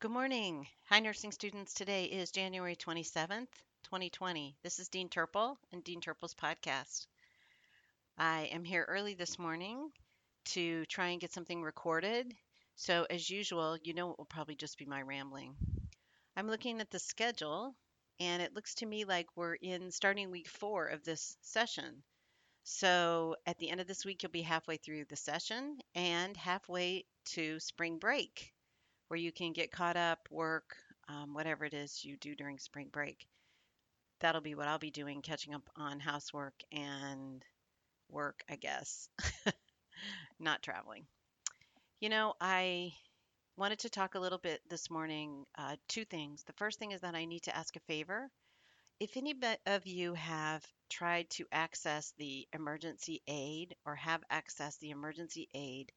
Good morning. Hi, nursing students. Today is January 27th, 2020. This is Dean Turple and Dean Turple's podcast. I am here early this morning to try and get something recorded. So, as usual, you know it will probably just be my rambling. I'm looking at the schedule, and it looks to me like we're in starting week four of this session. So, at the end of this week, you'll be halfway through the session and halfway to spring break where you can get caught up, work, um, whatever it is you do during spring break. That'll be what I'll be doing, catching up on housework and work, I guess, not traveling. You know, I wanted to talk a little bit this morning. Uh, two things. The first thing is that I need to ask a favor. If any of you have tried to access the emergency aid or have accessed the emergency aid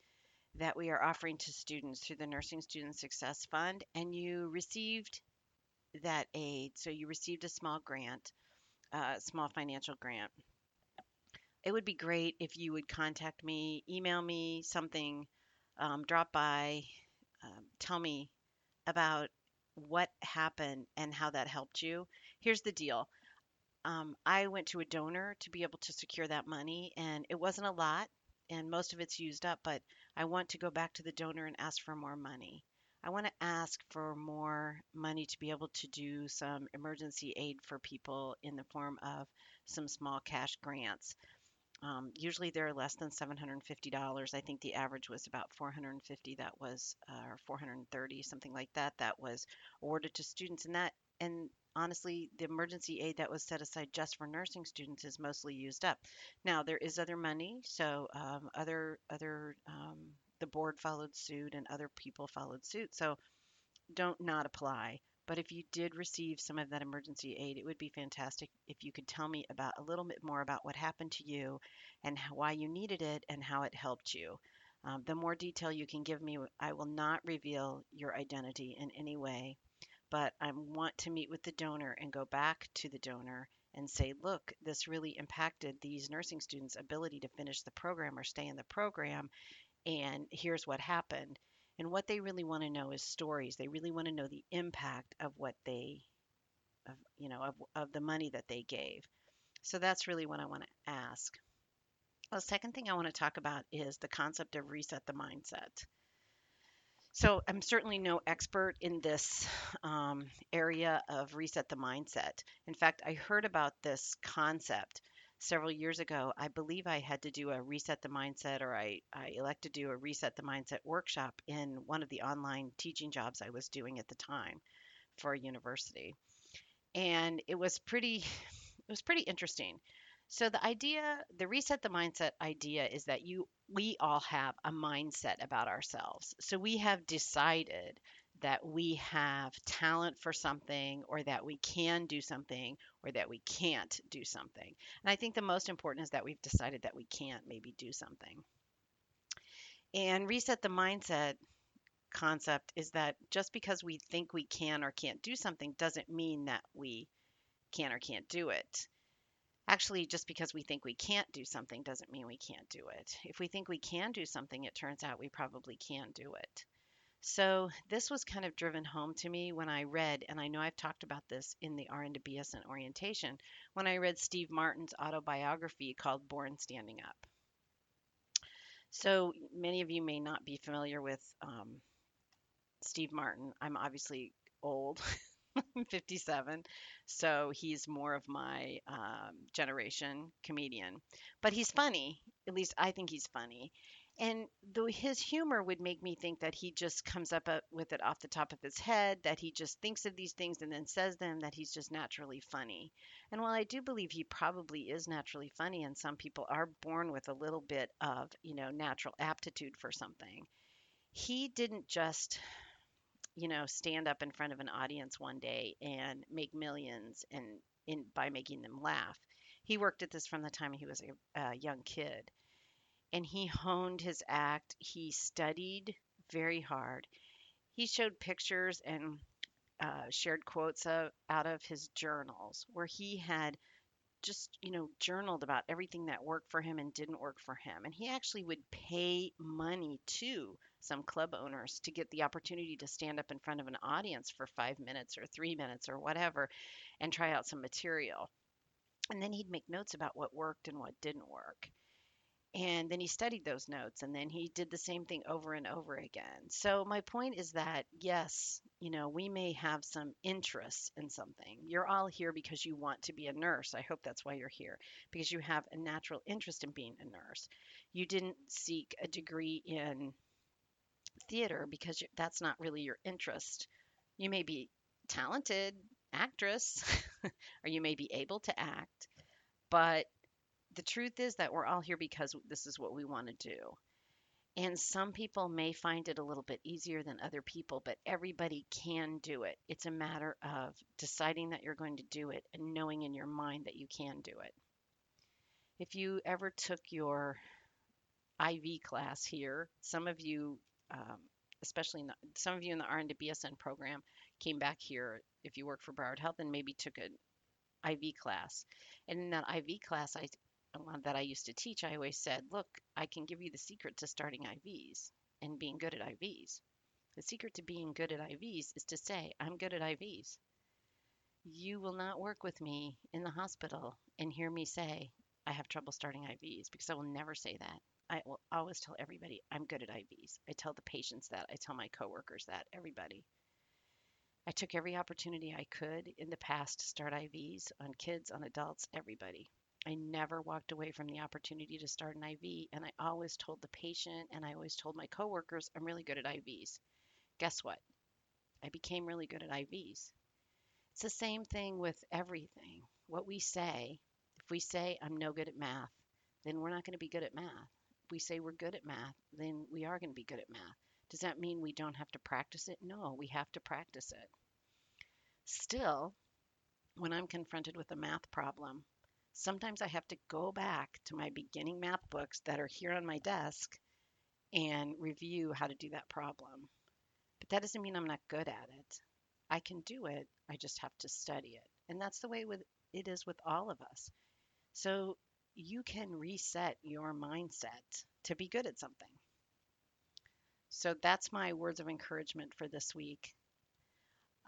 that we are offering to students through the Nursing Student Success Fund, and you received that aid. So you received a small grant, a uh, small financial grant. It would be great if you would contact me, email me something, um, drop by, um, tell me about what happened and how that helped you. Here's the deal. Um, I went to a donor to be able to secure that money, and it wasn't a lot, and most of it's used up, but I want to go back to the donor and ask for more money. I want to ask for more money to be able to do some emergency aid for people in the form of some small cash grants. Um, usually they're less than $750. I think the average was about $450. that was uh, or 430, something like that that was awarded to students and that and honestly, the emergency aid that was set aside just for nursing students is mostly used up. Now there is other money, so um, other other um, the board followed suit and other people followed suit. So don't not apply. But if you did receive some of that emergency aid, it would be fantastic if you could tell me about a little bit more about what happened to you and why you needed it and how it helped you. Um, the more detail you can give me, I will not reveal your identity in any way but I want to meet with the donor and go back to the donor and say, look, this really impacted these nursing students' ability to finish the program or stay in the program, and here's what happened. And what they really want to know is stories. They really want to know the impact of what they, of, you know, of, of the money that they gave. So that's really what I want to ask. The second thing I want to talk about is the concept of reset the mindset. So I'm certainly no expert in this um, area of reset the mindset. In fact, I heard about this concept several years ago. I believe I had to do a reset the mindset, or I, I elected to do a reset the mindset workshop in one of the online teaching jobs I was doing at the time for a university. And it was pretty, it was pretty interesting so the idea, the reset the mindset idea is that you we all have a mindset about ourselves. So we have decided that we have talent for something or that we can do something or that we can't do something. And I think the most important is that we've decided that we can't maybe do something. And reset the mindset concept is that just because we think we can or can't do something doesn't mean that we can or can't do it. Actually, just because we think we can't do something doesn't mean we can't do it. If we think we can do something, it turns out we probably can do it. So this was kind of driven home to me when I read, and I know I've talked about this in the RN to BSN orientation, when I read Steve Martin's autobiography called Born Standing Up. So many of you may not be familiar with um, Steve Martin. I'm obviously old. 57. So he's more of my um, generation comedian. But he's funny. At least I think he's funny. And though his humor would make me think that he just comes up uh, with it off the top of his head, that he just thinks of these things and then says them, that he's just naturally funny. And while I do believe he probably is naturally funny, and some people are born with a little bit of, you know, natural aptitude for something, he didn't just you know, stand up in front of an audience one day and make millions and in by making them laugh. He worked at this from the time he was a, a young kid. And he honed his act. He studied very hard. He showed pictures and uh, shared quotes of, out of his journals where he had just, you know, journaled about everything that worked for him and didn't work for him. And he actually would pay money to some club owners to get the opportunity to stand up in front of an audience for five minutes or three minutes or whatever and try out some material. And then he'd make notes about what worked and what didn't work. And then he studied those notes and then he did the same thing over and over again. So, my point is that, yes, you know, we may have some interest in something. You're all here because you want to be a nurse. I hope that's why you're here, because you have a natural interest in being a nurse. You didn't seek a degree in theater because that's not really your interest. You may be talented actress or you may be able to act, but the truth is that we're all here because this is what we want to do. And some people may find it a little bit easier than other people, but everybody can do it. It's a matter of deciding that you're going to do it and knowing in your mind that you can do it. If you ever took your IV class here, some of you, um, especially the, some of you in the RN to BSN program, came back here if you work for Broward Health and maybe took an IV class. And in that IV class, I Uh, that I used to teach, I always said, look, I can give you the secret to starting IVs and being good at IVs. The secret to being good at IVs is to say, I'm good at IVs. You will not work with me in the hospital and hear me say, I have trouble starting IVs because I will never say that. I will always tell everybody I'm good at IVs. I tell the patients that. I tell my coworkers that, everybody. I took every opportunity I could in the past to start IVs on kids, on adults, everybody. I never walked away from the opportunity to start an IV, and I always told the patient and I always told my coworkers I'm really good at IVs. Guess what? I became really good at IVs. It's the same thing with everything. What we say, if we say I'm no good at math, then we're not going to be good at math. If we say we're good at math, then we are going to be good at math. Does that mean we don't have to practice it? No, we have to practice it. Still, when I'm confronted with a math problem, sometimes I have to go back to my beginning math books that are here on my desk and review how to do that problem. But that doesn't mean I'm not good at it. I can do it, I just have to study it. And that's the way with it is with all of us. So you can reset your mindset to be good at something. So that's my words of encouragement for this week.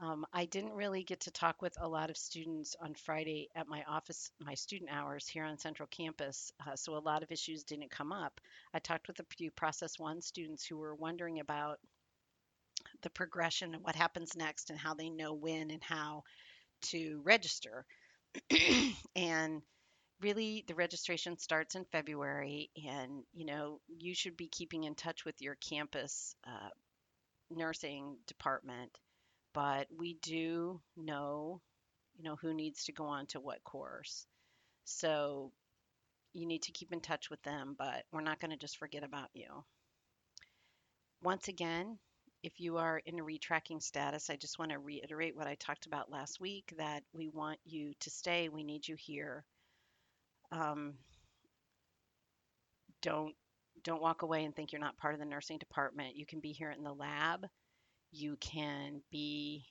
Um, I didn't really get to talk with a lot of students on Friday at my office, my student hours here on Central Campus, uh, so a lot of issues didn't come up. I talked with a few Process One students who were wondering about the progression and what happens next and how they know when and how to register. and really the registration starts in February and you know you should be keeping in touch with your campus uh, nursing department but we do know, you know, who needs to go on to what course. So you need to keep in touch with them, but we're not going to just forget about you. Once again, if you are in a retracking status, I just want to reiterate what I talked about last week that we want you to stay. We need you here. Um, don't don't walk away and think you're not part of the nursing department. You can be here in the lab you can be,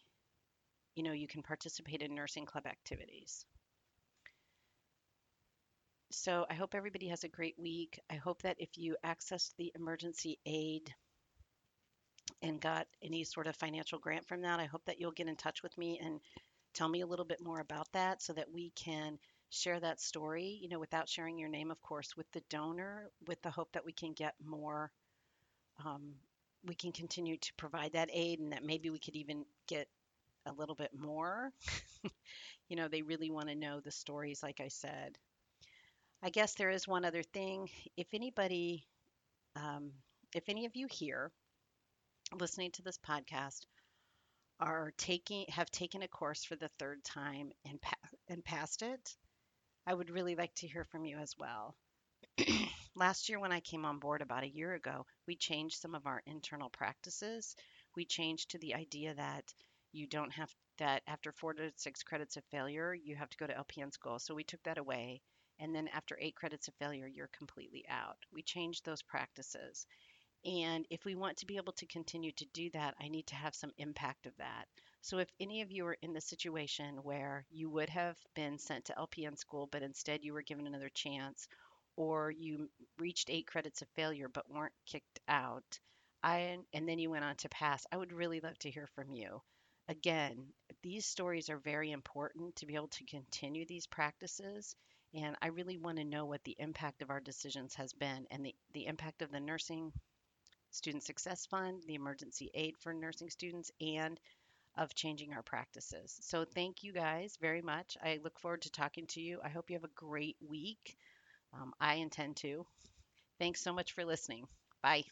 you know, you can participate in nursing club activities. So I hope everybody has a great week. I hope that if you accessed the emergency aid and got any sort of financial grant from that, I hope that you'll get in touch with me and tell me a little bit more about that so that we can share that story, you know, without sharing your name, of course, with the donor, with the hope that we can get more um, we can continue to provide that aid and that maybe we could even get a little bit more. you know, they really want to know the stories, like I said. I guess there is one other thing. If anybody, um, if any of you here listening to this podcast are taking, have taken a course for the third time and, pa- and passed it, I would really like to hear from you as well. Last year, when I came on board about a year ago, we changed some of our internal practices. We changed to the idea that you don't have that after four to six credits of failure, you have to go to LPN school. So we took that away. And then after eight credits of failure, you're completely out. We changed those practices. And if we want to be able to continue to do that, I need to have some impact of that. So if any of you are in the situation where you would have been sent to LPN school, but instead you were given another chance, or you reached eight credits of failure but weren't kicked out, I and then you went on to pass, I would really love to hear from you. Again, these stories are very important to be able to continue these practices. And I really want to know what the impact of our decisions has been and the, the impact of the Nursing Student Success Fund, the emergency aid for nursing students, and of changing our practices. So thank you guys very much. I look forward to talking to you. I hope you have a great week. Um, I intend to. Thanks so much for listening. Bye.